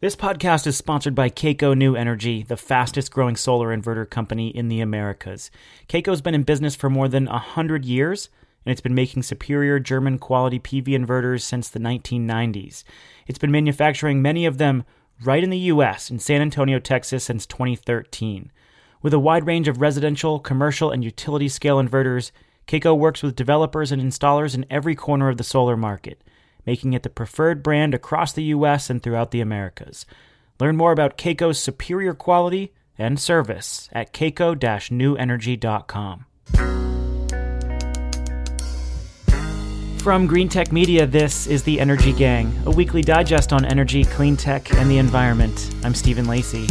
This podcast is sponsored by Kaco New Energy, the fastest growing solar inverter company in the Americas. Kaco's been in business for more than 100 years, and it's been making superior German quality PV inverters since the 1990s. It's been manufacturing many of them right in the US, in San Antonio, Texas, since 2013. With a wide range of residential, commercial, and utility scale inverters, Kaco works with developers and installers in every corner of the solar market making it the preferred brand across the US and throughout the Americas. Learn more about Kaco's superior quality and service at kaco-newenergy.com. From Greentech Media, this is The Energy Gang, a weekly digest on energy, clean tech, and the environment. I'm Stephen Lacey.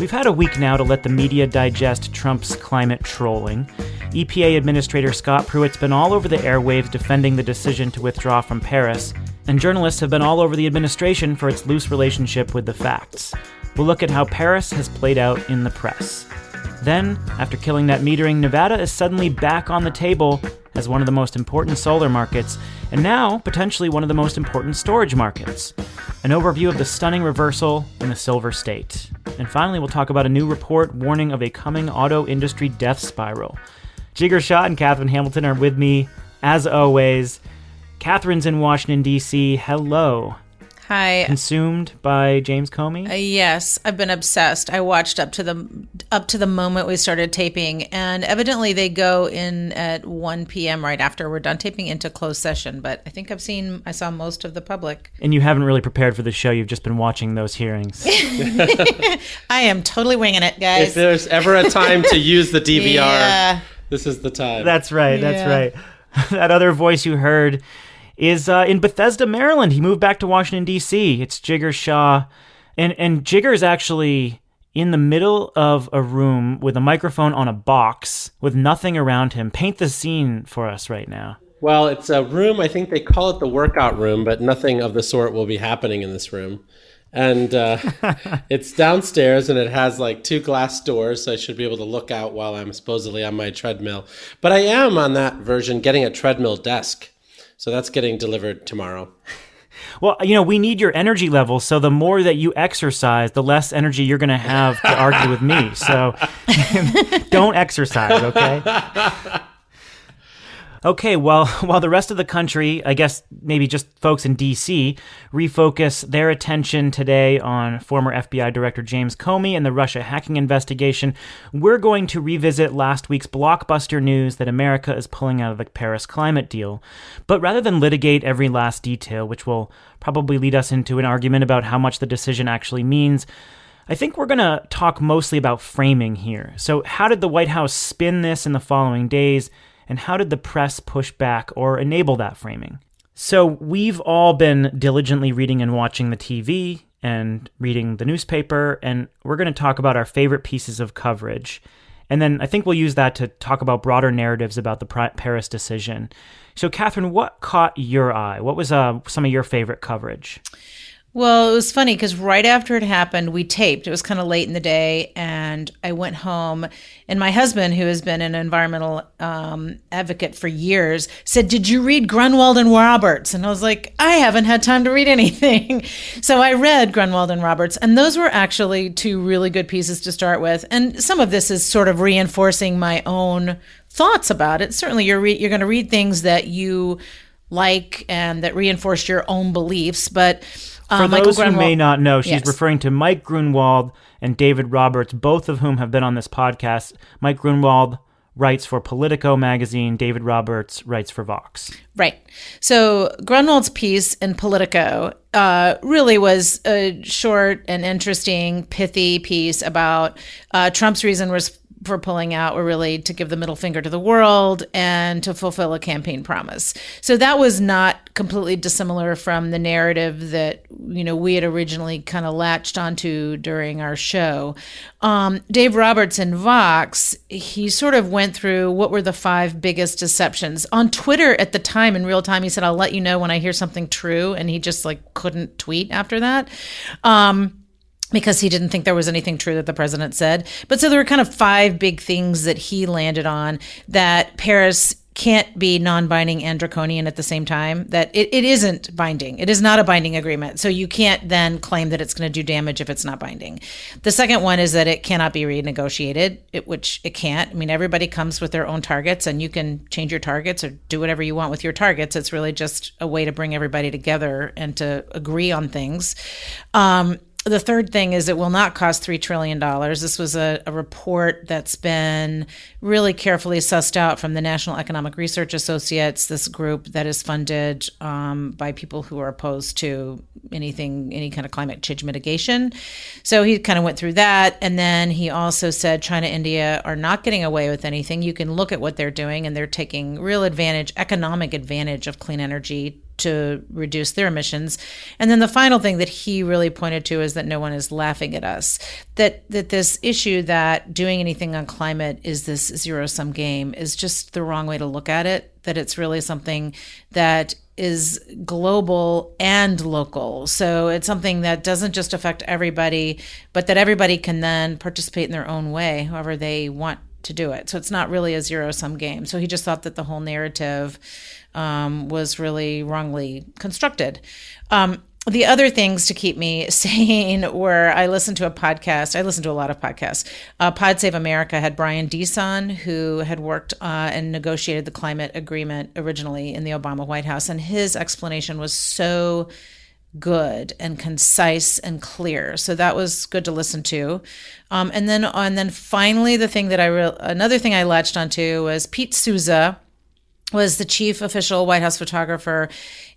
We've had a week now to let the media digest Trump's climate trolling. EPA Administrator Scott Pruitt's been all over the airwaves defending the decision to withdraw from Paris, and journalists have been all over the administration for its loose relationship with the facts. We'll look at how Paris has played out in the press. Then, after killing net metering, Nevada is suddenly back on the table as one of the most important solar markets, and now potentially one of the most important storage markets. An overview of the stunning reversal in the Silver State. And finally, we'll talk about a new report warning of a coming auto industry death spiral. Jigar Shah and Katherine Hamilton are with me, as always. Katherine's in Washington, D.C. Hello. Hi. Consumed by James Comey? Uh, yes, I've been obsessed. I watched up to the up to the moment we started taping, and evidently they go in at 1 p.m. right after we're done taping into closed session. But I think I've seen I saw most of the public. And you haven't really prepared for the show. You've just been watching those hearings. I am totally winging it, guys. If there's ever a time to use the DVR, Yeah. this is the time. That's right. That's Yeah. right. that other voice you heard is uh, in Bethesda, Maryland. He moved back to Washington D.C. It's Jigar Shah, and and Jigar is actually in the middle of a room with a microphone on a box with nothing around him. Paint the scene for us right now. well, it's a room. I think they call it the workout room, but nothing of the sort will be happening in this room. And uh, it's downstairs, and it has like two glass doors, so I should be able to look out while I'm supposedly on my treadmill. But I am on that version getting a treadmill desk, so that's getting delivered tomorrow. Well, you know, we need your energy level. So the more that you exercise, the less energy you're going to have to argue with me. So don't exercise, okay? Okay, well, while the rest of the country, I guess maybe just folks in DC, refocus their attention today on former FBI Director James Comey and the Russia hacking investigation, we're going to revisit last week's blockbuster news that America is pulling out of the Paris climate deal. But rather than litigate every last detail, which will probably lead us into an argument about how much the decision actually means, I think we're going to talk mostly about framing here. So, how did the White House spin this in the following days? And how did the press push back or enable that framing? So, we've all been diligently reading and watching the TV and reading the newspaper, and we're going to talk about our favorite pieces of coverage. And then I think we'll use that to talk about broader narratives about the Paris decision. So, Katherine, what caught your eye? What was uh, some of your favorite coverage? Well, it was funny because right after it happened, we taped. It was kind of late in the day, and I went home. And my husband, who has been an environmental um, advocate for years, said, "Did you read Grunwald and Roberts?" And I was like, "I haven't had time to read anything." so I read Grunwald and Roberts, and those were actually two really good pieces to start with. And some of this is sort of reinforcing my own thoughts about it. Certainly, you're re- you're going to read things that you like and that reinforce your own beliefs, but For uh, Michael those who may not know, she's Yes. referring to Mike Grunwald and David Roberts, both of whom have been on this podcast. Mike Grunwald writes for Politico magazine, David Roberts writes for Vox. Right. So Grunwald's piece in Politico uh, really was a short and interesting, pithy piece about uh, Trump's reason was for pulling out were really to give the middle finger to the world and to fulfill a campaign promise. So that was not completely dissimilar from the narrative that you know we had originally kind of latched onto during our show. Um, Dave Roberts in Vox, he sort of went through what were the five biggest deceptions on Twitter at the time in real time. He said, "I'll let you know when I hear something true," and he just like couldn't tweet after that. Um, because he didn't think there was anything true that the president said. But so there were kind of five big things that he landed on that Paris can't be non-binding and draconian at the same time that it, it isn't binding. It is not a binding agreement. So you can't then claim that it's going to do damage if it's not binding. The second one is that it cannot be renegotiated it, which it can't. I mean everybody comes with their own targets and you can change your targets or do whatever you want with your targets. It's really just a way to bring everybody together and to agree on things. Um, the third thing is it will not cost $3 trillion. This was a, a, report that's been really carefully sussed out from the National Economic Research Associates, this group that is funded um, by people who are opposed to anything, any kind of climate change mitigation. So he kind of went through that. And then he also said China, India are not getting away with anything. You can look at what they're doing, and they're taking real advantage, economic advantage of clean energy to reduce their emissions. And then the final thing that he really pointed to is that no one is laughing at us. That that this issue that doing anything on climate is this zero sum game is just the wrong way to look at it. That it's really something that is global and local. So it's something that doesn't just affect everybody, but that everybody can then participate in their own way, however they want to do it. So it's not really a zero sum game. So he just thought that the whole narrative um, was really wrongly constructed. Um, the other things to keep me sane were I listened to a podcast. I listened to a lot of podcasts. Uh, Pod Save America had Brian Deese, who had worked uh, and negotiated the climate agreement originally in the Obama White House, and his explanation was so good and concise and clear. So that was good to listen to. Um, and then, and then finally, the thing that I re- another thing I latched onto was Pete Souza was the chief official White House photographer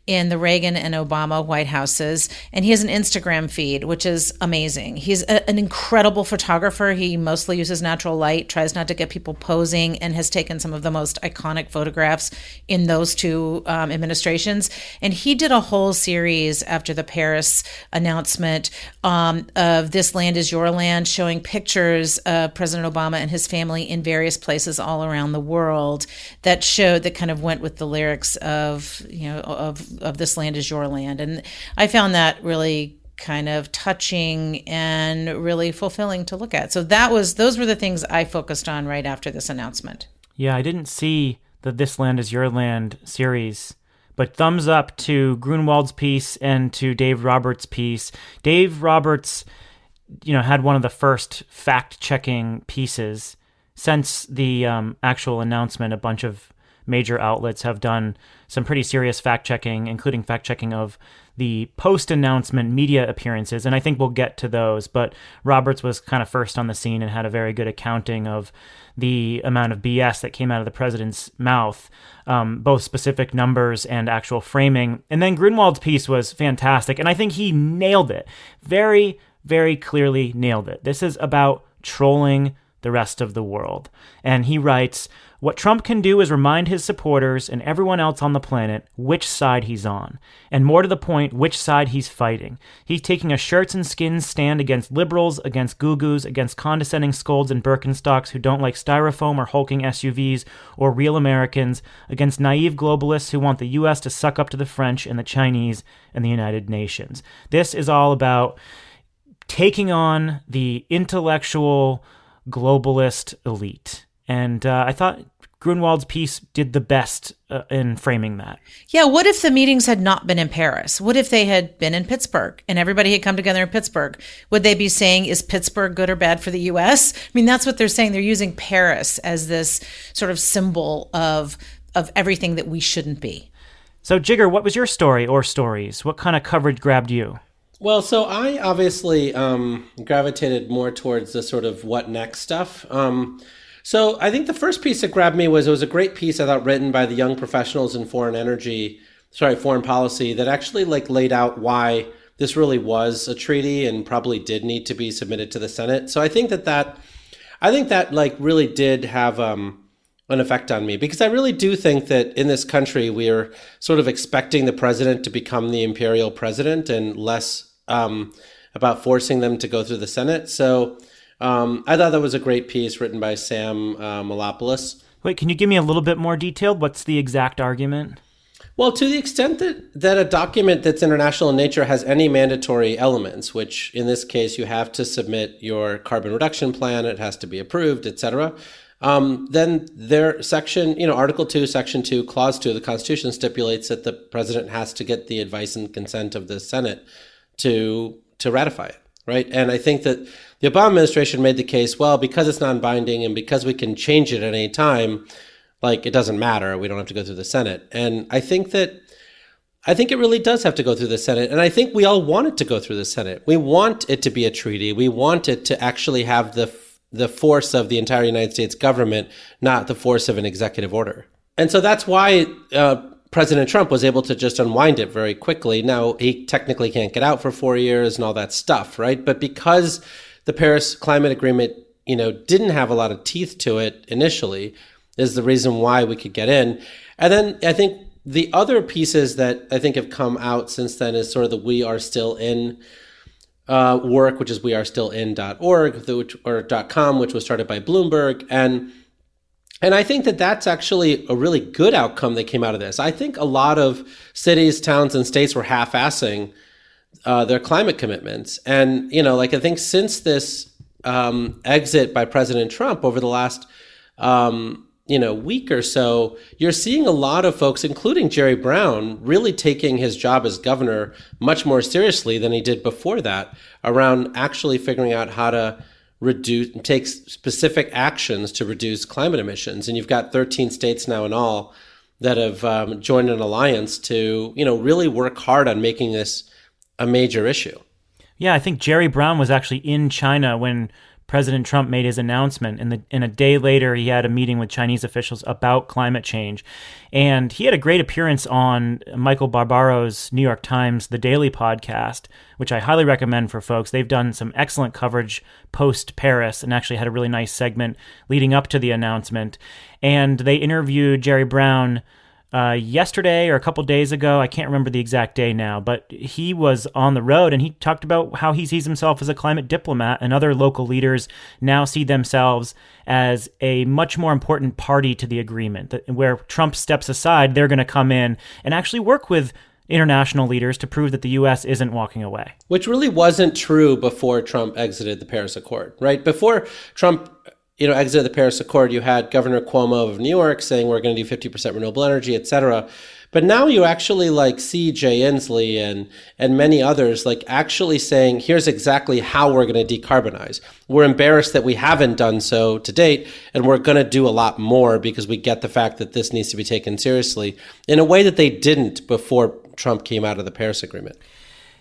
in the Reagan and Obama White Houses. And he has an Instagram feed, which is amazing. He's a, an incredible photographer. He mostly uses natural light, tries not to get people posing, and has taken some of the most iconic photographs in those two um, administrations. And he did a whole series after the Paris announcement um, of This Land is Your Land, showing pictures of President Obama and his family in various places all around the world that showed, that kind of went with the lyrics of, you know, of of this land is your land. And I found that really kind of touching and really fulfilling to look at. So that was those were the things I focused on right after this announcement. Yeah, I didn't see the This Land is Your Land series. But thumbs up to Grunwald's piece and to Dave Roberts' piece. Dave Roberts, you know, had one of the first fact-checking pieces since the um, actual announcement. A bunch of major outlets have done some pretty serious fact checking, including fact checking of the post announcement media appearances. And I think we'll get to those. But Roberts was kind of first on the scene and had a very good accounting of the amount of BS that came out of the president's mouth, um, both specific numbers and actual framing. And then Grunwald's piece was fantastic. And I think he nailed it. Very, very clearly nailed it. This is about trolling the rest of the world. And he writes, what Trump can do is remind his supporters and everyone else on the planet which side he's on, and more to the point, which side he's fighting. He's taking a shirts and skins stand against liberals, against goo against condescending scolds and Birkenstocks who don't like styrofoam or hulking SUVs or real Americans, against naive globalists who want the U.S. to suck up to the French and the Chinese and the United Nations. This is all about taking on the intellectual globalist elite and uh, I thought Grunwald's piece did the best uh, in framing that. Yeah, what if the meetings had not been in Paris? What if they had been in Pittsburgh and everybody had come together in Pittsburgh? Would they be saying, is Pittsburgh good or bad for the US? I mean, that's what they're saying. They're using Paris as this sort of symbol of of everything that we shouldn't be. So, Jigar, what was your story or stories? What kind of coverage grabbed you? Well, so I obviously um, gravitated more towards the sort of what next stuff. Um, so I think the first piece that grabbed me was it was a great piece I thought written by the young professionals in foreign energy, sorry, foreign policy that actually like laid out why this really was a treaty and probably did need to be submitted to the Senate. So I think that that I think that like really did have um, an effect on me because I really do think that in this country we are sort of expecting the president to become the imperial president and less um, about forcing them to go through the Senate. So um, I thought that was a great piece written by Sam uh, Malopoulos. Wait, can you give me a little bit more detailed? What's the exact argument? Well, to the extent that, that a document that's international in nature has any mandatory elements, which in this case you have to submit your carbon reduction plan, it has to be approved, etc. um, then their section, you know, Article 2, Section 2, Clause 2 of the Constitution stipulates that the president has to get the advice and consent of the Senate to to ratify it, right? And I think that the Obama administration made the case, well, because it's non-binding and because we can change it at any time, like it doesn't matter. We don't have to go through the Senate. And I think that I think it really does have to go through the Senate. And I think we all want it to go through the Senate. We want it to be a treaty. We want it to actually have the the force of the entire United States government, not the force of an executive order. And so that's why uh, President Trump was able to just unwind it very quickly. Now, he technically can't get out for four years and all that stuff, right? But because the Paris Climate Agreement, you know, didn't have a lot of teeth to it initially, is the reason why we could get in. And then I think the other pieces that I think have come out since then is sort of the we are still in uh, work, which is we are still in.org which, or .com, which was started by Bloomberg. And and I think that that's actually a really good outcome that came out of this. I think a lot of cities, towns, and states were half-assing uh, their climate commitments, and you know, like I think since this um, exit by President Trump over the last um, you know week or so, you're seeing a lot of folks, including Jerry Brown, really taking his job as governor much more seriously than he did before that, around actually figuring out how to reduce take specific actions to reduce climate emissions. And you've got 13 states now in all that have um, joined an alliance to you know really work hard on making this a major issue. Yeah, I think Jerry Brown was actually in China when President Trump made his announcement, and, the, and a day later, he had a meeting with Chinese officials about climate change. And he had a great appearance on Michael Barbaro's New York Times The Daily podcast, which I highly recommend for folks. They've done some excellent coverage post Paris and actually had a really nice segment leading up to the announcement. And they interviewed Jerry Brown uh, yesterday or a couple days ago. I can't remember the exact day now, but he was on the road and he talked about how he sees himself as a climate diplomat, and other local leaders now see themselves as a much more important party to the agreement. That where Trump steps aside, they're going to come in and actually work with international leaders to prove that the U.S. isn't walking away. Which really wasn't true before Trump exited the Paris Accord, right? Before Trump you know, exited the Paris Accord, you had Governor Cuomo of New York saying we're going to do 50% renewable energy, et cetera. But now you actually like see Jay Inslee and and many others like actually saying, here's exactly how we're going to decarbonize. We're embarrassed that we haven't done so to date, and we're going to do a lot more because we get the fact that this needs to be taken seriously in a way that they didn't before Trump came out of the Paris Agreement.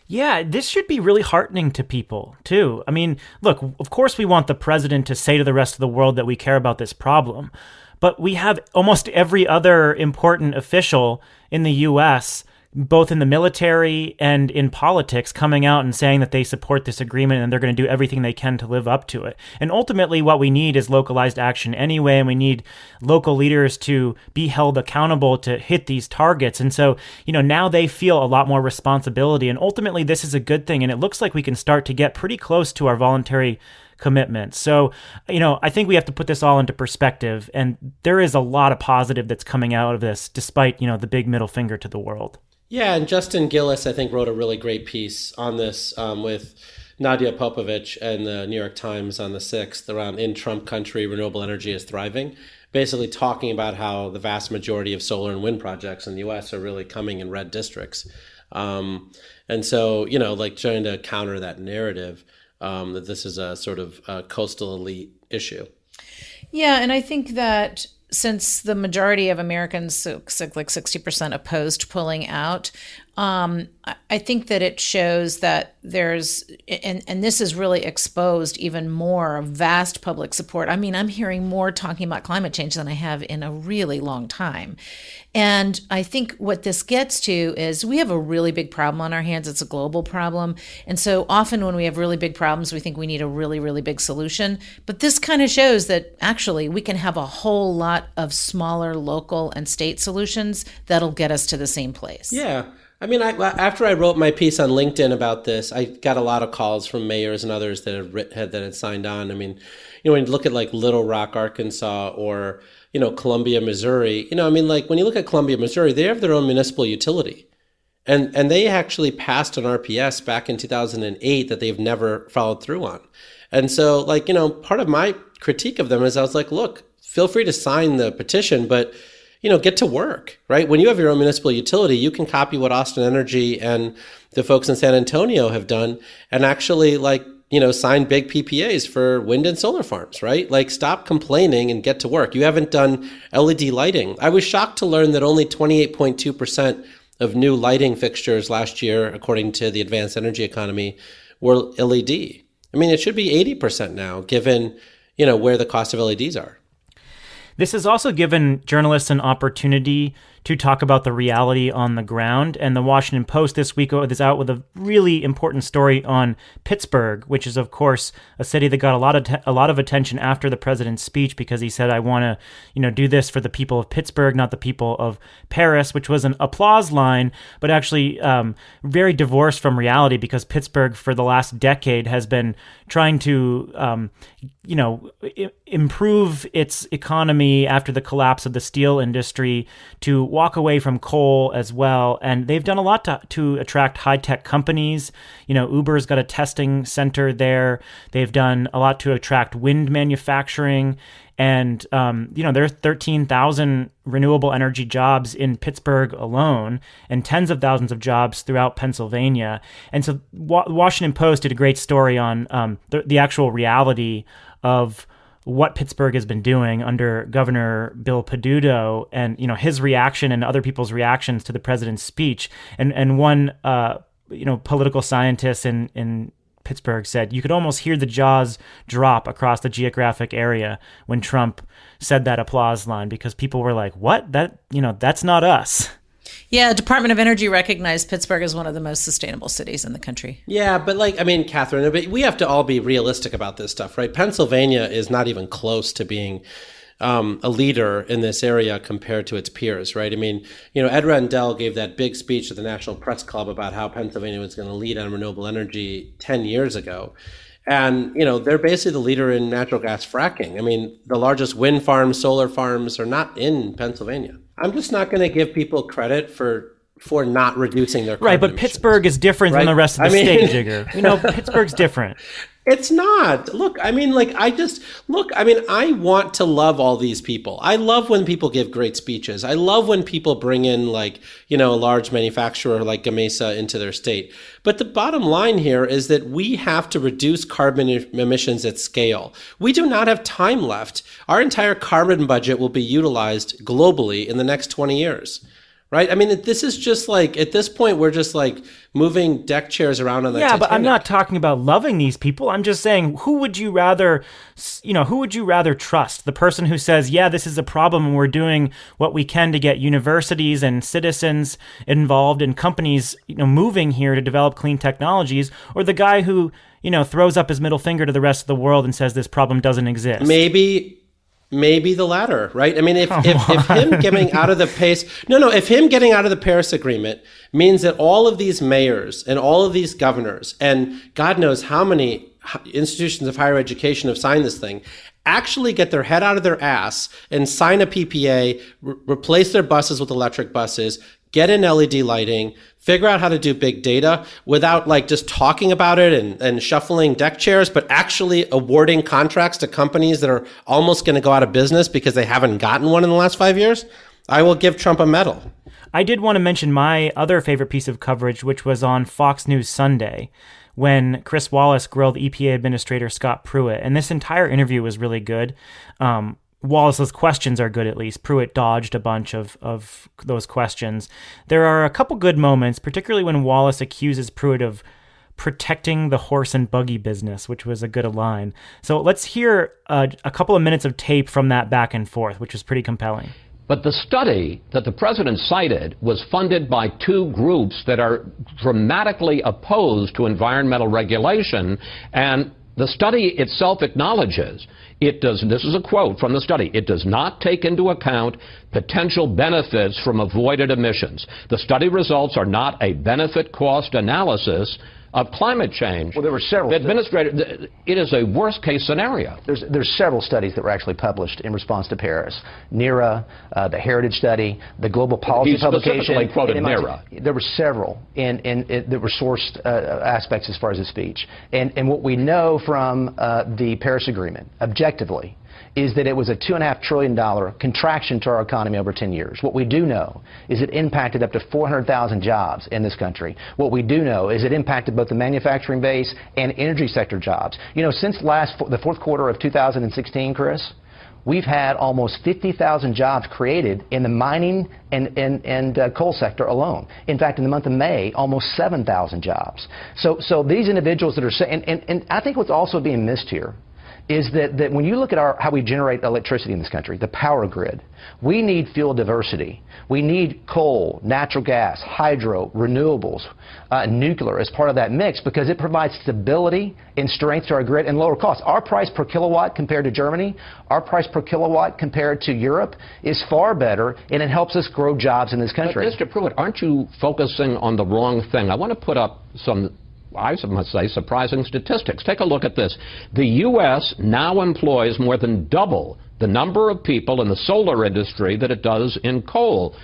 Yeah, this should be really heartening to people, too. I mean, look, of course, we want the president to say to the rest of the world that we care about this problem, but we have almost every other important official in the U.S both in the military and in politics coming out and saying that they support this agreement and they're going to do everything they can to live up to it. And ultimately, what we need is localized action anyway, and we need local leaders to be held accountable to hit these targets. And so, you know, now they feel a lot more responsibility. And ultimately, this is a good thing. And it looks like we can start to get pretty close to our voluntary commitment. So, you know, I think we have to put this all into perspective. And there is a lot of positive that's coming out of this, despite, you know, the big middle finger to the world. Yeah, and Justin Gillis, I think, wrote a really great piece on this um, with Nadja Popovich and the New York Times on the 6th around in Trump country, renewable energy is thriving. Basically, talking about how the vast majority of solar and wind projects in the US are really coming in red districts. Um, and so, you know, like trying to counter that narrative um, that this is a sort of a coastal elite issue. Yeah, and I think that since the majority of Americans, like 60%, opposed pulling out, um, I think that it shows that there's, and, and this has really exposed even more vast public support. I mean, I'm hearing more talking about climate change than I have in a really long time. And I think what this gets to is we have a really big problem on our hands. It's a global problem. And so often when we have really big problems, we think we need a really, really big solution. But this kind of shows that actually we can have a whole lot of smaller local and state solutions that'll get us to the same place. Yeah. I mean, I, after I wrote my piece on LinkedIn about this, I got a lot of calls from mayors and others that had, had that had signed on. I mean, you know, when you look at like Little Rock, Arkansas, or you know, Columbia, Missouri, you know, I mean, like when you look at Columbia, Missouri, they have their own municipal utility, and and they actually passed an RPS back in 2008 that they've never followed through on, and so like you know, part of my critique of them is I was like, look, feel free to sign the petition, but you know, get to work, right? When you have your own municipal utility, you can copy what Austin Energy and the folks in San Antonio have done and actually like, you know, sign big PPAs for wind and solar farms, right? Like stop complaining and get to work. You haven't done LED lighting. I was shocked to learn that only 28.2% of new lighting fixtures last year, according to the Advanced Energy Economy, were LED. I mean, it should be 80% now, given, you know, where the cost of LEDs are. This has also given journalists an opportunity to talk about the reality on the ground. And the Washington Post this week is out with a really important story on Pittsburgh, which is, of course, a city that got a lot of te- a lot of attention after the president's speech because he said, "I want to, you know, do this for the people of Pittsburgh, not the people of Paris," which was an applause line, but actually um, very divorced from reality because Pittsburgh, for the last decade, has been trying to, um, you know, improve its economy after the collapse of the steel industry to walk away from coal as well. And they've done a lot to, to attract high tech companies. You know, Uber's got a testing center there. They've done a lot to attract wind manufacturing. And, um, you know, there are 13,000 renewable energy jobs in Pittsburgh alone and tens of thousands of jobs throughout Pennsylvania. And so, Wa- Washington Post did a great story on um, the, the actual reality of what Pittsburgh has been doing under Governor Bill Peduto and you know his reaction and other people's reactions to the president's speech. And and one uh, you know political scientist in in Pittsburgh said you could almost hear the jaws drop across the geographic area when Trump said that applause line because people were like what? That you know that's not us Yeah, Department of Energy recognized Pittsburgh as one of the most sustainable cities in the country. Yeah, but like I mean, Katherine, we have to all be realistic about this stuff, right? Pennsylvania is not even close to being um, a leader in this area compared to its peers, right? I mean, you know, Ed Rendell gave that big speech at the National Press Club about how Pennsylvania was going to lead on renewable energy ten years ago. And, you know, they're basically the leader in natural gas fracking. I mean, the largest wind farms, solar farms are not in Pennsylvania. I'm just not going to give people credit for for not reducing their right but emissions. Pittsburgh is different Right. than the rest of the I mean- state Jigar you know Pittsburgh's different It's not. Look, I mean, like, I just, look, I mean, I want to love all these people. I love when people give great speeches. I love when people bring in, like, you know, a large manufacturer like Gamesa into their state. But the bottom line here is that we have to reduce carbon emissions at scale. We do not have time left. Our entire carbon budget will be utilized globally in the next 20 years. Right? I mean, this is just like, at this point, we're just like moving deck chairs around on the Yeah, but I'm not talking about loving these people. I'm just saying, who would you rather, you know, who would you rather trust? The person who says, "Yeah, this is a problem, and we're doing what we can to get universities and citizens involved and companies, you know, moving here to develop clean technologies," or the guy who, you know, throws up his middle finger to the rest of the world and says this problem doesn't exist? maybe maybe the latter right? I mean if, if, if him getting out of the pace no no if him getting out of the paris agreement means that all of these mayors and all of these governors and god knows how many institutions of higher education have signed this thing actually get their head out of their ass and sign a ppa re- replace their buses with electric buses get in led lighting figure out how to do big data without like just talking about it and, and shuffling deck chairs, but actually awarding contracts to companies that are almost going to go out of business because they haven't gotten one in the last five years, I will give Trump a medal. I did want to mention my other favorite piece of coverage, which was on Fox News Sunday when Chris Wallace grilled EPA Administrator Scott Pruitt. And this entire interview was really good. Um, Wallace's questions are good, at least. Pruitt dodged a bunch of, of those questions. There are a couple good moments, particularly when Wallace accuses Pruitt of protecting the horse and buggy business, which was a good line. So let's hear uh, a couple of minutes of tape from that back and forth, which was pretty compelling. But the study that the president cited was funded by two groups that are dramatically opposed to environmental regulation, and the study itself acknowledges it does, this is a quote from the study, it does not take into account potential benefits from avoided emissions. The study results are not a benefit cost analysis of climate change. Well, there were several. The administrator, it is a worst case scenario. There's, there's several studies that were actually published in response to Paris. NERA, uh, the Heritage Study, the Global Policy He Publication. quoted and MIT. NERA. There were several in, in, in, that were sourced uh, aspects as far as his speech. And, and what we know from uh, the Paris Agreement, objectively, is that it was a $2.5 trillion contraction to our economy over 10 years. What we do know is it impacted up to 400,000 jobs in this country. What we do know is it impacted both the manufacturing base and energy sector jobs. You know, since last the fourth quarter of 2016, Chris, we've had almost 50,000 jobs created in the mining and, and, and uh, coal sector alone. In fact, in the month of May, almost 7,000 jobs. So, so these individuals that are saying, and, and, and I think what's also being missed here is that, that when you look at our, how we generate electricity in this country, the power grid, we need fuel diversity. We need coal, natural gas, hydro, renewables, uh, nuclear as part of that mix because it provides stability and strength to our grid and lower costs. Our price per kilowatt compared to Germany, our price per kilowatt compared to Europe is far better and it helps us grow jobs in this country. But Mr. Pruitt, aren't you focusing on the wrong thing? I want to put up some I must say, surprising statistics. Take a look at this. The U.S. now employs more than double the number of people in the solar industry that it does in coal.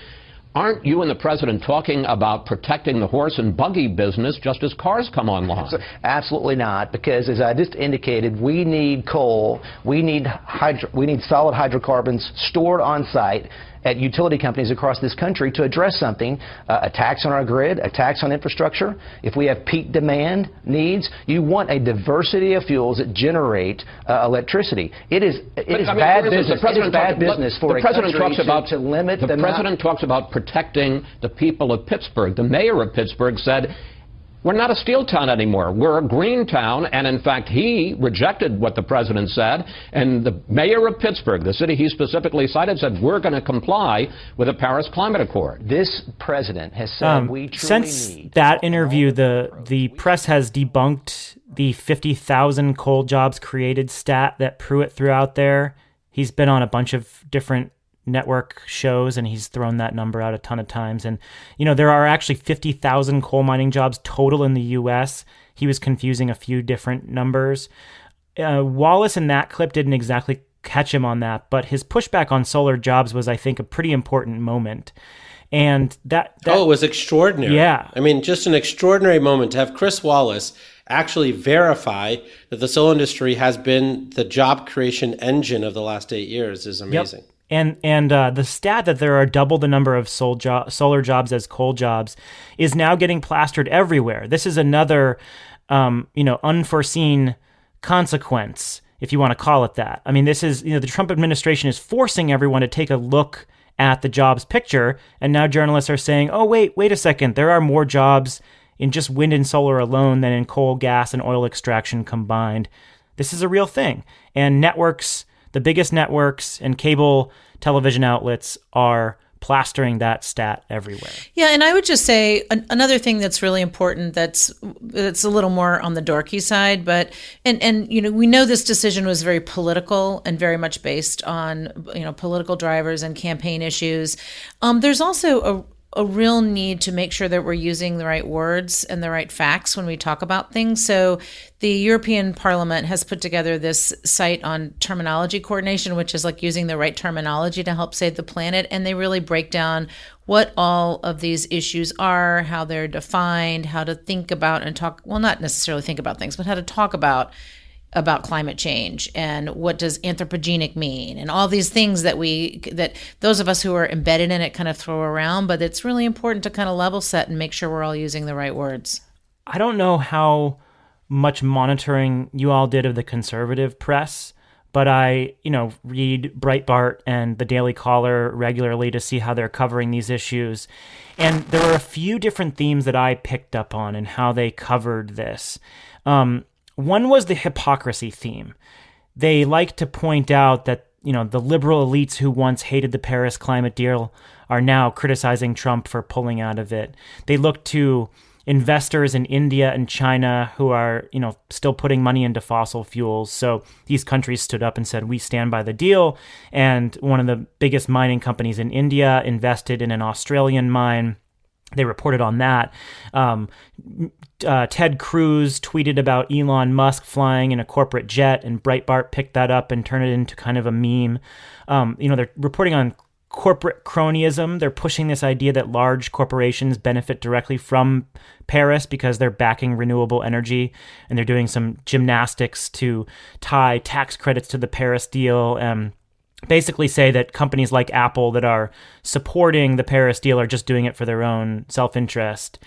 Aren't you and the president talking about protecting the horse and buggy business just as cars come online? Absolutely not, because as I just indicated, we need coal, we need hydro, we need solid hydrocarbons stored on site at utility companies across this country to address something, uh, a tax on our grid, a tax on infrastructure. If we have peak demand needs, you want a diversity of fuels that generate uh, electricity. It is it but, is I mean, bad the business. It is bad talks, business for the president talks about to, to limit the, the president talks about protecting the people of Pittsburgh. The mayor of Pittsburgh said we're not a steel town anymore. We're a green town. And in fact, he rejected what the president said. And the mayor of Pittsburgh, the city he specifically cited, said, we're going to comply with the Paris Climate Accord. This president has said Um, we truly since need. that interview, the the press has debunked the fifty thousand coal jobs created stat that Pruitt threw out there. He's been on a bunch of different network shows and he's thrown that number out a ton of times. And you know there are actually fifty thousand coal mining jobs total in the U.S. He was confusing a few different numbers. Uh, Wallace in that clip didn't exactly catch him on that, but his pushback on solar jobs was, I think, a pretty important moment. And that, that oh, it was extraordinary. Yeah. I mean, just an extraordinary moment to have Chris Wallace actually verify that the solar industry has been the job creation engine of the last eight years is amazing. And and uh, the stat that there are double the number of jo- solar jobs as coal jobs is now getting plastered everywhere. This is another, um, you know, unforeseen consequence, if you want to call it that. I mean, this is you know the Trump administration is forcing everyone to take a look at the jobs picture, and now journalists are saying, oh wait, wait a second, there are more jobs in just wind and solar alone than in coal, gas, and oil extraction combined. This is a real thing, and networks the biggest networks and cable television outlets are plastering that stat everywhere. Yeah, and I would just say an, another thing that's really important that's that's a little more on the dorky side, but and and you know we know this decision was very political and very much based on you know political drivers and campaign issues. Um, there's also a a real need to make sure that we're using the right words and the right facts when we talk about things. So, the European Parliament has put together this site on terminology coordination, which is like using the right terminology to help save the planet. And they really break down what all of these issues are, how they're defined, how to think about and talk, well, not necessarily think about things, but how to talk about about climate change and what does anthropogenic mean and all these things that we that those of us who are embedded in it kind of throw around but it's really important to kind of level set and make sure we're all using the right words I don't know how much monitoring you all did of the conservative press, but I, you know, read Breitbart and the Daily Caller regularly to see how they're covering these issues. And there were a few different themes that I picked up on and how they covered this. Um, one was the hypocrisy theme. They like to point out that, you know, the liberal elites who once hated the Paris climate deal are now criticizing Trump for pulling out of it. They look to investors in India and China who are, you know, still putting money into fossil fuels. So these countries stood up and said, "We stand by the deal." And one of the biggest mining companies in India invested in an Australian mine. They reported on that. Um, uh, Ted Cruz tweeted about Elon Musk flying in a corporate jet, and Breitbart picked that up and turned it into kind of a meme. Um, you know, they're reporting on corporate cronyism. They're pushing this idea that large corporations benefit directly from Paris because they're backing renewable energy and they're doing some gymnastics to tie tax credits to the Paris deal. and basically say that companies like Apple that are supporting the Paris deal are just doing it for their own self interest.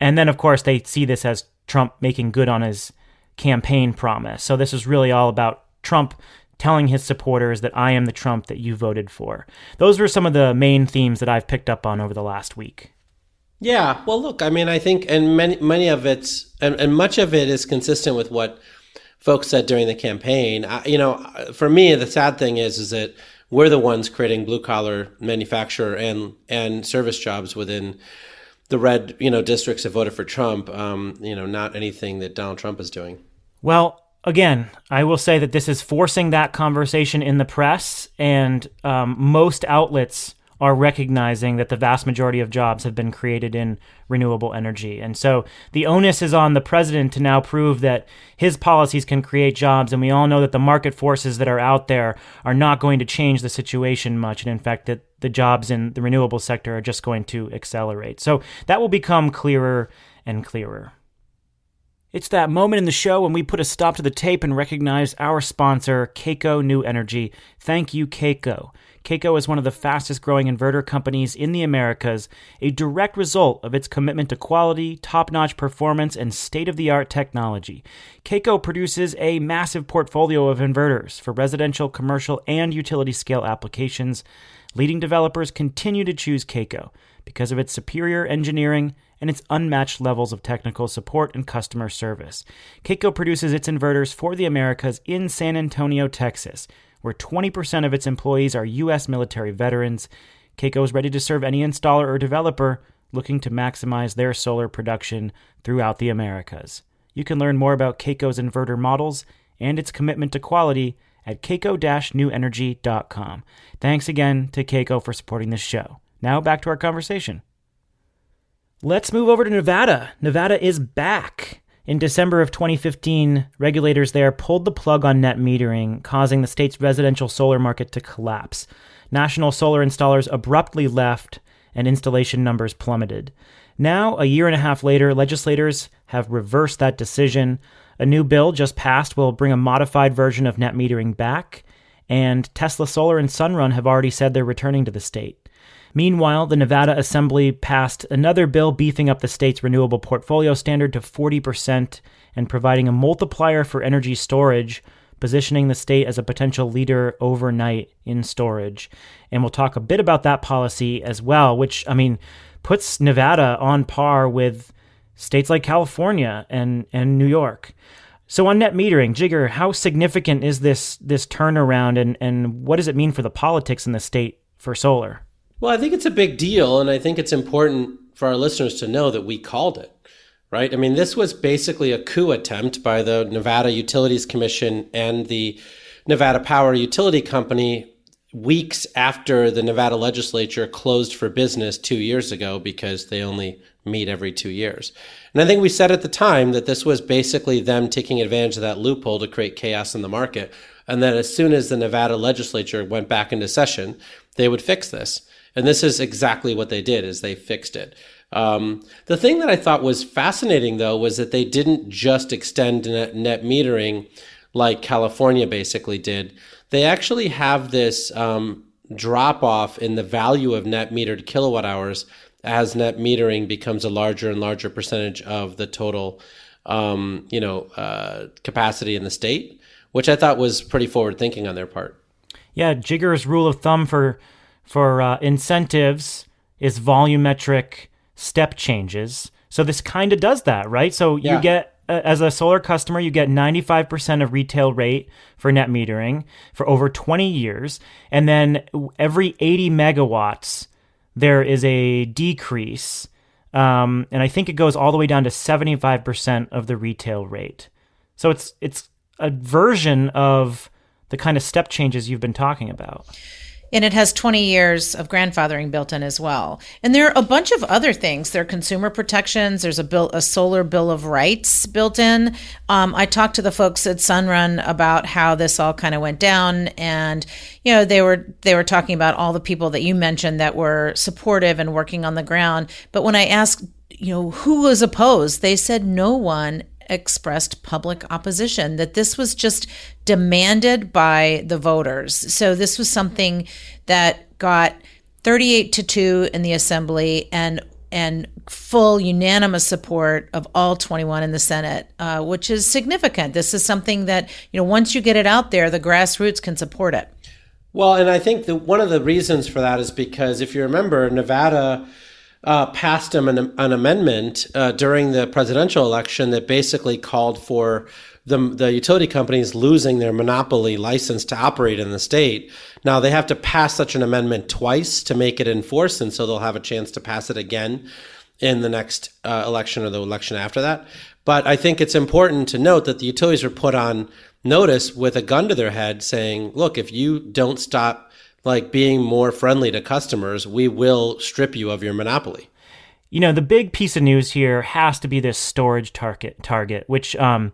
And then, of course, they see this as Trump making good on his campaign promise. So this is really all about Trump telling his supporters that I am the Trump that you voted for. Those were some of the main themes that I've picked up on over the last week. Yeah, well, look, I mean, I think, and many many of it's, and, and much of it is consistent with what folks said during the campaign. I, you know, for me, the sad thing is, is that we're the ones creating blue collar manufacturer and and service jobs within the red, you know, districts have voted for Trump. Um, you know, not anything that Donald Trump is doing. Well, again, I will say that this is forcing that conversation in the press, and um, most outlets are recognizing that the vast majority of jobs have been created in renewable energy. And so the onus is on the president to now prove that his policies can create jobs. And we all know that the market forces that are out there are not going to change the situation much. And in fact, that the jobs in the renewable sector are just going to accelerate. So that will become clearer and clearer. It's that moment in the show when we put a stop to the tape and recognize our sponsor, Kaco New Energy. Thank you, Kaco. Kaco is one of the fastest growing inverter companies in the Americas, a direct result of its commitment to quality, top notch performance, and state of the art technology. Kaco produces a massive portfolio of inverters for residential, commercial, and utility scale applications. Leading developers continue to choose Kaco because of its superior engineering and its unmatched levels of technical support and customer service. Kaco produces its inverters for the Americas in San Antonio, Texas, where 20% of its employees are U.S. military veterans. Kaco is ready to serve any installer or developer looking to maximize their solar production throughout the Americas. You can learn more about Kaco's inverter models and its commitment to quality at kaco-newenergy.com. Thanks again to Kaco for supporting this show. Now back to our conversation. Let's move over to Nevada. Nevada is back. In December of 2015, regulators there pulled the plug on net metering, causing the state's residential solar market to collapse. National solar installers abruptly left, and installation numbers plummeted. Now, a year and a half later, legislators have reversed that decision. A new bill just passed will bring a modified version of net metering back, and Tesla Solar and Sunrun have already said they're returning to the state. Meanwhile, the Nevada Assembly passed another bill beefing up the state's renewable portfolio standard to 40% and providing a multiplier for energy storage, positioning the state as a potential leader overnight in storage. And we'll talk a bit about that policy as well, which, I mean, puts Nevada on par with states like California and, and New York. So on net metering, Jigar, how significant is this this turnaround and, and what does it mean for the politics in the state for solar? Well, I think it's a big deal, and I think it's important for our listeners to know that we called it, right? I mean, this was basically a coup attempt by the Nevada Utilities Commission and the Nevada Power Utility Company weeks after the Nevada legislature closed for business two years ago because they only meet every two years. And I think we said at the time that this was basically them taking advantage of that loophole to create chaos in the market. And that as soon as the Nevada legislature went back into session, they would fix this. And this is exactly what they did is they fixed it. Um, the thing that I thought was fascinating though was that they didn't just extend net, net metering like California basically did. They actually have this um, drop off in the value of net metered kilowatt hours as net metering becomes a larger and larger percentage of the total, um, you know, uh, capacity in the state, which I thought was pretty forward thinking on their part. Yeah, Jigar's rule of thumb for for uh, incentives is volumetric step changes. So this kind of does that, right? So yeah. you get uh, as a solar customer, you get 95% of retail rate for net metering for over 20 years, and then every 80 megawatts there is a decrease. Um, and I think it goes all the way down to 75% of the retail rate. So it's it's a version of the kind of step changes you've been talking about. And it has 20 years of grandfathering built in as well. And there are a bunch of other things. There are consumer protections. There's a bill, a solar bill of rights built in. Um, I talked to the folks at Sunrun about how this all kind of went down, and you know they were they were talking about all the people that you mentioned that were supportive and working on the ground. But when I asked, you know, who was opposed, they said no one expressed public opposition, that this was just demanded by the voters. So this was something that got 38 to 2 in the assembly and and full unanimous support of all 21 in the Senate, uh, which is significant. This is something that you know once you get it out there, the grassroots can support it. Well, and I think that one of the reasons for that is because if you remember, Nevada uh, passed an, an amendment uh, during the presidential election that basically called for the, the utility companies losing their monopoly license to operate in the state. Now they have to pass such an amendment twice to make it enforced, and so they'll have a chance to pass it again in the next uh, election or the election after that. But I think it's important to note that the utilities were put on notice with a gun to their head saying, look, if you don't stop like being more friendly to customers, we will strip you of your monopoly. You know, the big piece of news here has to be this storage target target, which um,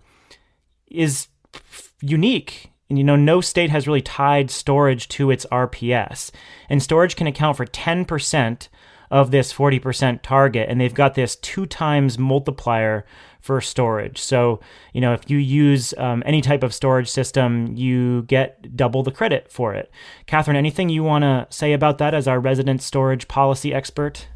is unique. And you know, no state has really tied storage to its RPS. And storage can account for 10% of this 40% target. And they've got this two times multiplier for storage. So, you know, if you use um, any type of storage system, you get double the credit for it. Katherine, anything you want to say about that as our resident storage policy expert?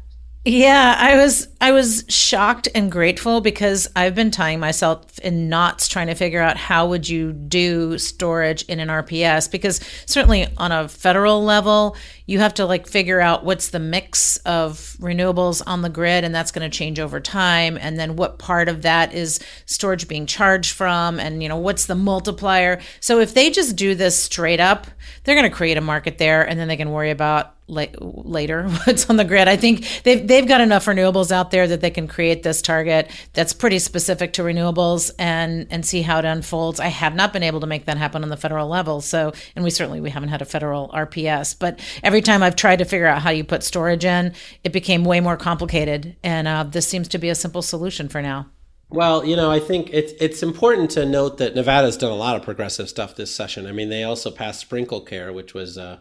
Yeah, I was I was shocked and grateful because I've been tying myself in knots trying to figure out how would you do storage in an RPS because certainly on a federal level, you have to like figure out what's the mix of renewables on the grid and that's going to change over time and then what part of that is storage being charged from and you know what's the multiplier. So if they just do this straight up, they're going to create a market there and then they can worry about later what's on the grid. I think they've they've got enough renewables out there that they can create this target that's pretty specific to renewables and and see how it unfolds. I have not been able to make that happen on the federal level. So, and we certainly we haven't had a federal RPS, but every time I've tried to figure out how you put storage in, it became way more complicated. And uh, this seems to be a simple solution for now. Well, you know, I think it's it's important to note that Nevada's done a lot of progressive stuff this session. I mean, they also passed Sprinkle Care, which was uh,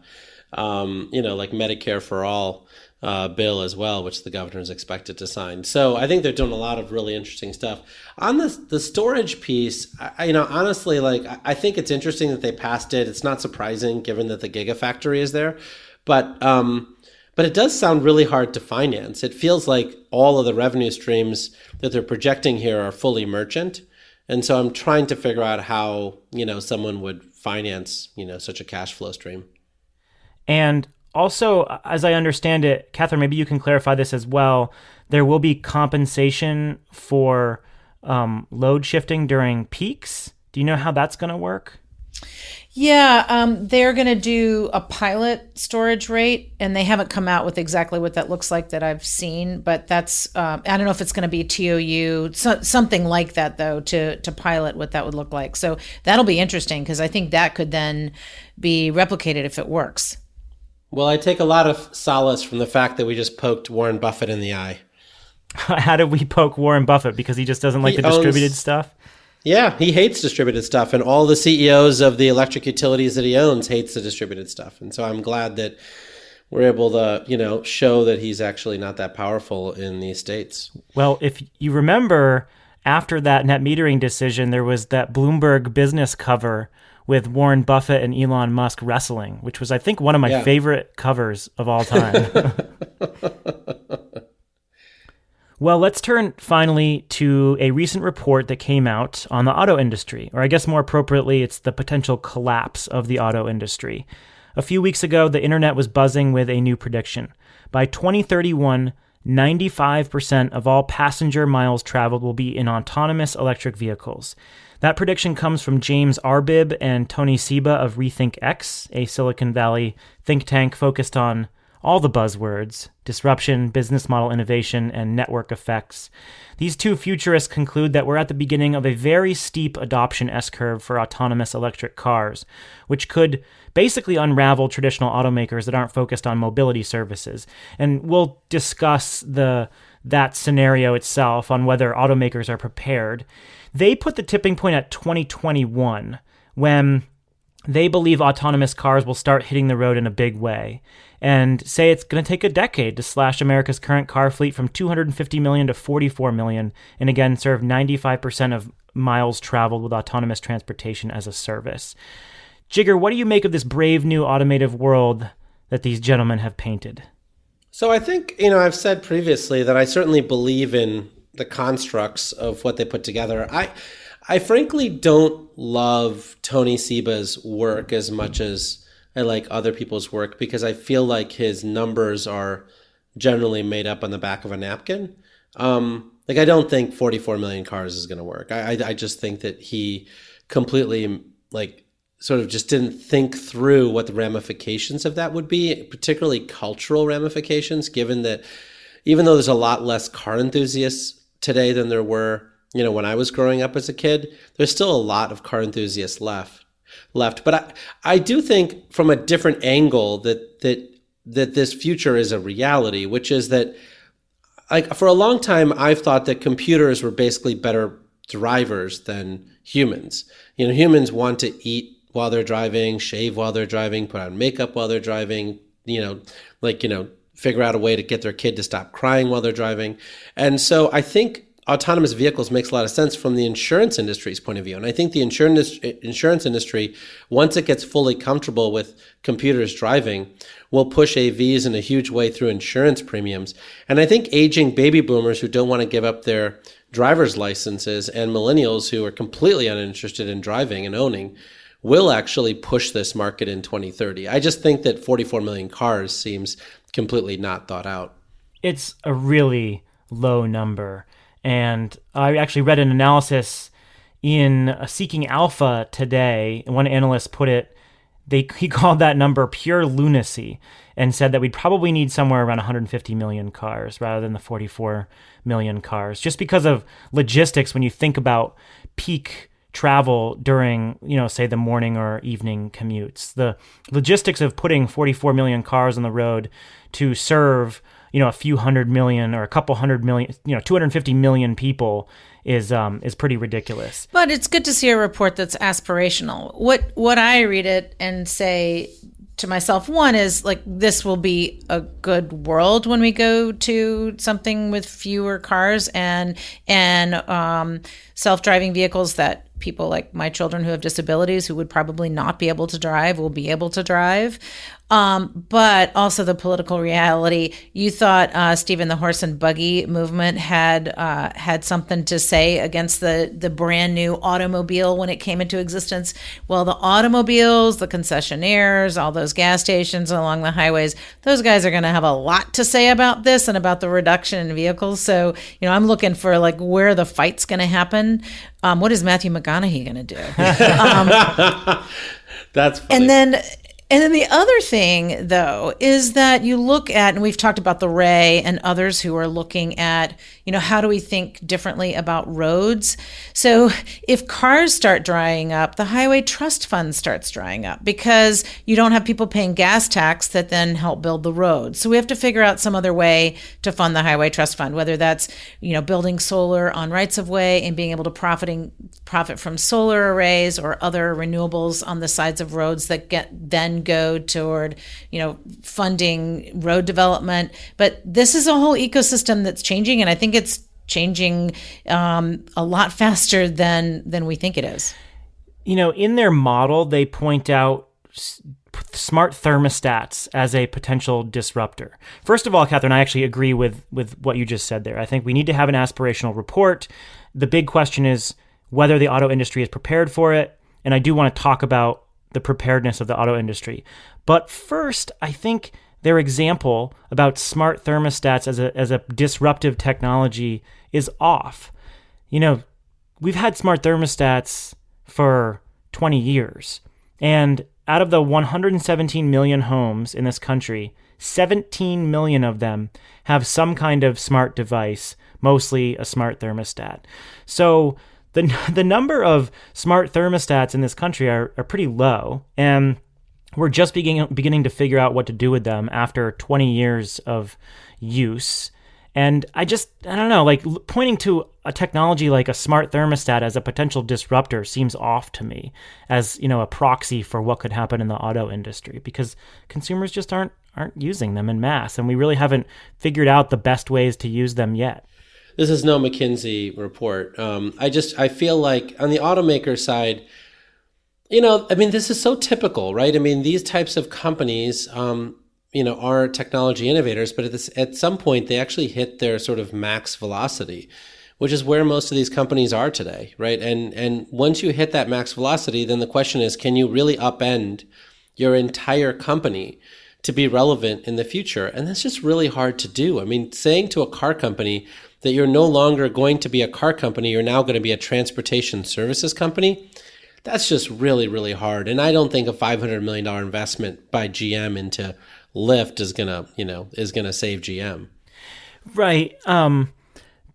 um, you know, like Medicare for all uh, bill as well, which the governor is expected to sign. So I think they're doing a lot of really interesting stuff on the the storage piece. I, you know, honestly, like I think it's interesting that they passed it. It's not surprising given that the Gigafactory is there, but um, but it does sound really hard to finance. It feels like all of the revenue streams that they're projecting here are fully merchant. And so I'm trying to figure out how, you know, someone would finance, you know, such a cash flow stream. And also, as I understand it, Katherine, maybe you can clarify this as well. There will be compensation for um, load shifting during peaks. Do you know how that's going to work? Yeah, um, they're going to do a pilot storage rate, and they haven't come out with exactly what that looks like that I've seen. But that's uh, I don't know if it's going to be TOU, so, something like that though, to to pilot what that would look like. So that'll be interesting because I think that could then be replicated if it works. Well, I take a lot of solace from the fact that we just poked Warren Buffett in the eye. How did we poke Warren Buffett? Because he just doesn't like he the owns, distributed stuff? Yeah, he hates distributed stuff. And all the CEOs of the electric utilities that he owns hates the distributed stuff. And so I'm glad that we're able to, you know, show that he's actually not that powerful in these states. Well, if you remember, after that net metering decision, there was that Bloomberg business cover with Warren Buffett and Elon Musk wrestling, which was, I think, one of my yeah. favorite covers of all time. well, let's turn finally to a recent report that came out on the auto industry, or I guess more appropriately, it's the potential collapse of the auto industry. A few weeks ago, the internet was buzzing with a new prediction. By 2031, 95% of all passenger miles traveled will be in autonomous electric vehicles. That prediction comes from James Arbib and Tony Seba of RethinkX, a Silicon Valley think tank focused on all the buzzwords disruption, business model innovation, and network effects. These two futurists conclude that we're at the beginning of a very steep adoption S curve for autonomous electric cars, which could basically unravel traditional automakers that aren't focused on mobility services. And we'll discuss the that scenario itself on whether automakers are prepared. They put the tipping point at 2021 when they believe autonomous cars will start hitting the road in a big way and say it's going to take a decade to slash America's current car fleet from 250 million to 44 million and again serve 95% of miles traveled with autonomous transportation as a service. Jigar, what do you make of this brave new automotive world that these gentlemen have painted? So I think, you know, I've said previously that I certainly believe in the constructs of what they put together. I I frankly don't love Tony Seba's work as much as I like other people's work because I feel like his numbers are generally made up on the back of a napkin. Um, like I don't think 44 million cars is going to work. I, I I just think that he completely like sort of just didn't think through what the ramifications of that would be, particularly cultural ramifications, given that even though there's a lot less car enthusiasts today than there were, you know, when I was growing up as a kid, there's still a lot of car enthusiasts left left. But I, I do think from a different angle that that that this future is a reality, which is that like for a long time I've thought that computers were basically better drivers than humans. You know, humans want to eat while they're driving, shave while they're driving, put on makeup while they're driving, you know, like, you know, figure out a way to get their kid to stop crying while they're driving. And so I think autonomous vehicles makes a lot of sense from the insurance industry's point of view. And I think the insurance insurance industry, once it gets fully comfortable with computers driving, will push AVs in a huge way through insurance premiums. And I think aging baby boomers who don't want to give up their driver's licenses and millennials who are completely uninterested in driving and owning will actually push this market in 2030. I just think that 44 million cars seems completely not thought out. It's a really low number. And I actually read an analysis in Seeking Alpha today. One analyst put it, they, he called that number pure lunacy and said that we'd probably need somewhere around 150 million cars rather than the 44 million cars, just because of logistics when you think about peak travel during, you know, say the morning or evening commutes. The logistics of putting 44 million cars on the road to serve you know a few hundred million or a couple hundred million, you know, 250 million people is um, is pretty ridiculous. But it's good to see a report that's aspirational. What what I read it and say to myself one is like this will be a good world when we go to something with fewer cars and and um, self-driving vehicles that people like my children who have disabilities who would probably not be able to drive will be able to drive um, but also the political reality. You thought uh, Stephen the horse and buggy movement had uh, had something to say against the the brand new automobile when it came into existence. Well, the automobiles, the concessionaires, all those gas stations along the highways, those guys are going to have a lot to say about this and about the reduction in vehicles. So you know, I'm looking for like where the fight's going to happen. Um, what is Matthew McConaughey going to do? Um, That's funny. and then and then the other thing, though, is that you look at, and we've talked about the Ray and others who are looking at, you know, how do we think differently about roads? So if cars start drying up, the highway trust fund starts drying up because you don't have people paying gas tax that then help build the roads. So we have to figure out some other way to fund the highway trust fund, whether that's, you know, building solar on rights of way and being able to profiting profit from solar arrays or other renewables on the sides of roads that get then go toward, you know, funding road development. But this is a whole ecosystem that's changing and I think it's changing um, a lot faster than than we think it is. You know, in their model, they point out smart thermostats as a potential disruptor. First of all, Katherine, I actually agree with with what you just said there. I think we need to have an aspirational report. The big question is whether the auto industry is prepared for it, and I do want to talk about the preparedness of the auto industry. But first, I think their example about smart thermostats as a, as a disruptive technology is off. You know, we've had smart thermostats for 20 years. And out of the 117 million homes in this country, 17 million of them have some kind of smart device, mostly a smart thermostat. So the, the number of smart thermostats in this country are, are pretty low. And we're just beginning, beginning to figure out what to do with them after 20 years of use. And I just, I don't know, like pointing to a technology like a smart thermostat as a potential disruptor seems off to me as, you know, a proxy for what could happen in the auto industry because consumers just aren't aren't using them in mass and we really haven't figured out the best ways to use them yet. This is no McKinsey report. Um, I just I feel like on the automaker side, you know, I mean, this is so typical, right? I mean, these types of companies, um, you know, are technology innovators, but at, this, at some point they actually hit their sort of max velocity, which is where most of these companies are today, right? And and once you hit that max velocity, then the question is, can you really upend your entire company to be relevant in the future? And that's just really hard to do. I mean, saying to a car company that you're no longer going to be a car company, you're now going to be a transportation services company that's just really, really hard. And I don't think a $500 million investment by GM into Lyft is going to, you know, is going to save GM. Right. Um,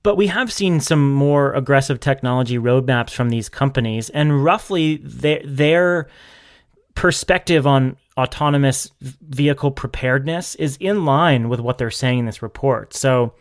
but we have seen some more aggressive technology roadmaps from these companies, and roughly their, their perspective on autonomous vehicle preparedness is in line with what they're saying in this report. So,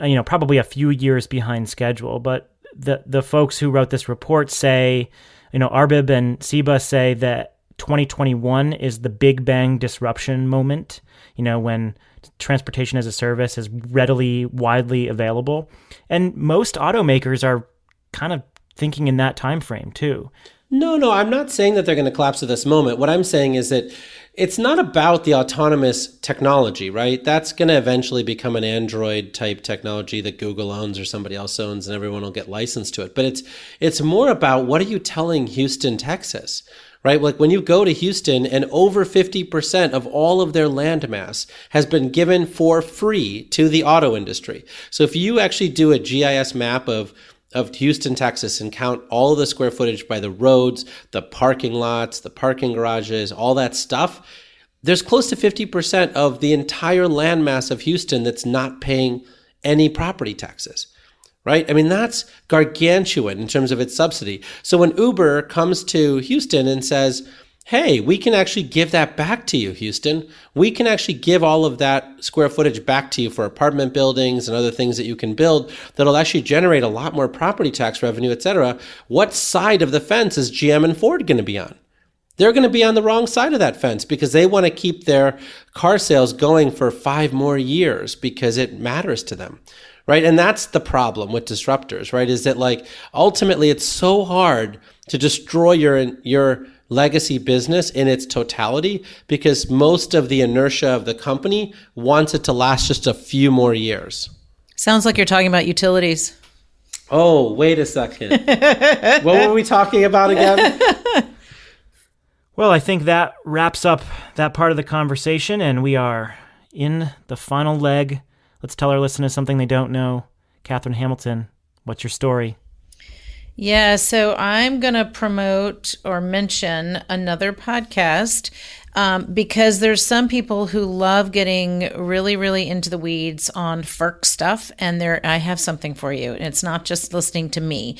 uh, you know, probably a few years behind schedule, but the the folks who wrote this report say you know, Arbib and Seba say that 2021 is the big bang disruption moment, you know, when transportation as a service is readily, widely available. And most automakers are kind of thinking in that time frame too. No, no, I'm not saying that they're going to collapse at this moment. What I'm saying is that it's not about the autonomous technology, right? That's going to eventually become an Android type technology that Google owns or somebody else owns and everyone will get licensed to it. But it's it's more about what are you telling Houston, Texas? Right? Like when you go to Houston and over 50% of all of their land mass has been given for free to the auto industry. So if you actually do a GIS map of of Houston, Texas, and count all the square footage by the roads, the parking lots, the parking garages, all that stuff, there's close to 50% of the entire landmass of Houston that's not paying any property taxes. Right? I mean, that's gargantuan in terms of its subsidy. So when Uber comes to Houston and says, hey, we can actually give that back to you, Houston. We can actually give all of that square footage back to you for apartment buildings and other things that you can build that'll actually generate a lot more property tax revenue, et cetera. What side of the fence is GM and Ford going to be on? They're going to be on the wrong side of that fence because they want to keep their car sales going for five more years because it matters to them right and that's the problem with disruptors right is that like ultimately it's so hard to destroy your your legacy business in its totality because most of the inertia of the company wants it to last just a few more years. Sounds like you're talking about utilities. Oh, wait a second. what were we talking about again? Well, I think that wraps up that part of the conversation, and we are in the final leg. Let's tell our listeners something they don't know. Katherine Hamilton, what's your story? Yeah, so I'm going to promote or mention another podcast um, because there's some people who love getting really, really into the weeds on FERC stuff, and there I have something for you. And It's not just listening to me.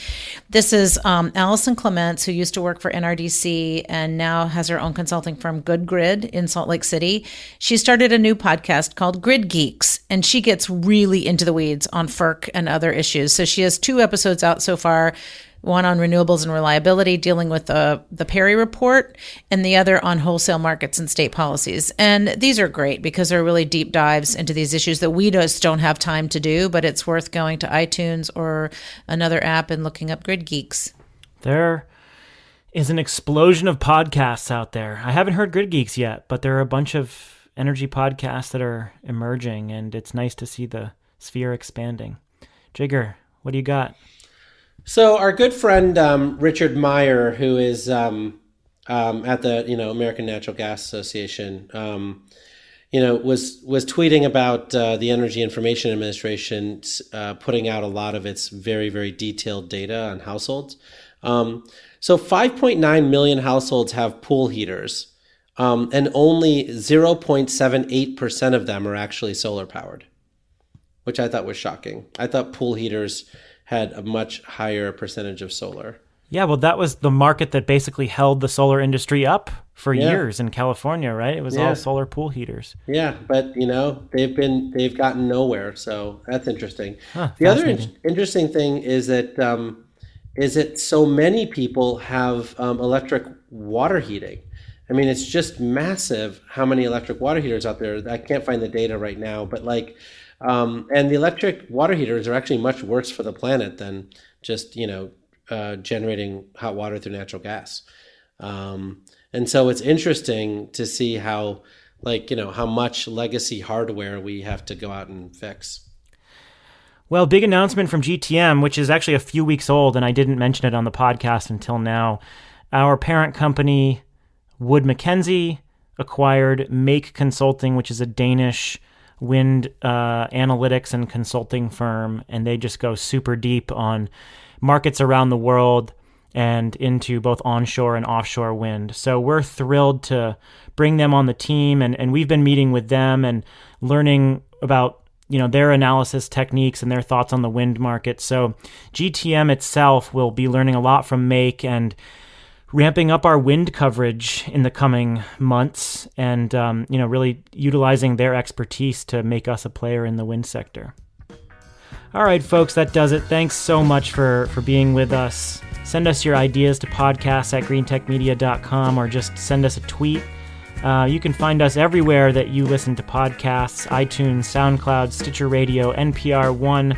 This is um, Allison Clements, who used to work for NRDC and now has her own consulting firm, Good Grid, in Salt Lake City. She started a new podcast called Grid Geeks, and she gets really into the weeds on FERC and other issues. So she has two episodes out so far one on renewables and reliability, dealing with the, Perry report, and the other on wholesale markets and state policies. And these are great because they're really deep dives into these issues that we just don't have time to do, but it's worth going to iTunes or another app and looking up Grid Geeks. There is an explosion of podcasts out there. I haven't heard Grid Geeks yet, but there are a bunch of energy podcasts that are emerging, and it's nice to see the sphere expanding. Jigar, what do you got? So our good friend um, Richard Meyer, who is um, um, at the you know American Natural Gas Association, um, you know was was tweeting about uh, the Energy Information Administration uh, putting out a lot of its very very detailed data on households. Um, so 5.9 million households have pool heaters. Um, and only 0.78% of them are actually solar powered, which I thought was shocking. I thought pool heaters had a much higher percentage of solar. Yeah, well, that was the market that basically held the solar industry up for Yeah. years in California, right? It was Yeah. all solar pool heaters. Yeah, but you know they've been they've gotten nowhere, so that's interesting. Huh, the other in- interesting thing is that um, is that so many people have um, electric water heating. I mean, it's just massive how many electric water heaters out there. I can't find the data right now, but like, um, and the electric water heaters are actually much worse for the planet than just you know uh, generating hot water through natural gas. Um, and so it's interesting to see how, like, you know, how much legacy hardware we have to go out and fix. Well, big announcement from GTM, which is actually a few weeks old, and I didn't mention it on the podcast until now. Our parent company, Wood Mackenzie, acquired Make Consulting, which is a Danish wind uh, analytics and consulting firm, and they just go super deep on markets around the world and into both onshore and offshore wind. So we're thrilled to bring them on the team, and, and we've been meeting with them and learning about you know their analysis techniques and their thoughts on the wind market. So GTM itself will be learning a lot from Make and ramping up our wind coverage in the coming months, and um, you know really utilizing their expertise to make us a player in the wind sector. All right, folks, that does it. Thanks so much for for being with us. Send us your ideas to podcasts at greentechmedia.com or just send us a tweet. Uh, you can find us everywhere that you listen to podcasts iTunes, SoundCloud, Stitcher Radio, NPR One,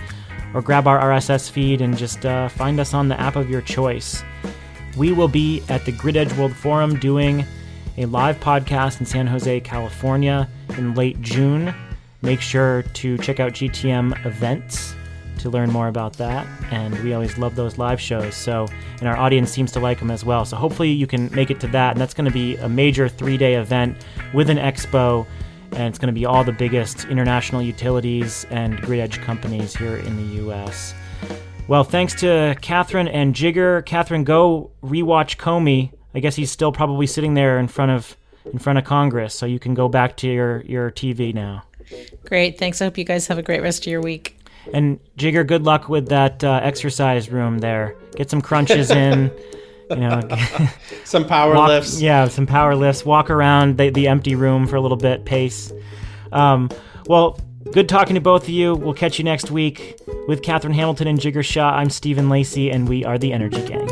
or grab our RSS feed and just uh, find us on the app of your choice. We will be at the Grid Edge World Forum doing a live podcast in San Jose, California in late June. Make sure to check out GTM events to learn more about that. And we always love those live shows. So, and our audience seems to like them as well. So, hopefully, you can make it to that. And that's going to be a major three day event with an expo. And it's going to be all the biggest international utilities and grid edge companies here in the US. Well, thanks to Katherine and Jigar. Katherine, go rewatch Comey. I guess he's still probably sitting there in front of in front of Congress, so you can go back to your your TV now. Great. Thanks. I hope you guys have a great rest of your week. And Jigar, good luck with that uh, exercise room there. Get some crunches in. You know, Some power walk, lifts. yeah, some power lifts. Walk around the, the empty room for a little bit. Pace. Um, well, good talking to both of you. We'll catch you next week with Katherine Hamilton and Jigar Shah. I'm Stephen Lacey, and we are the Energy Gang.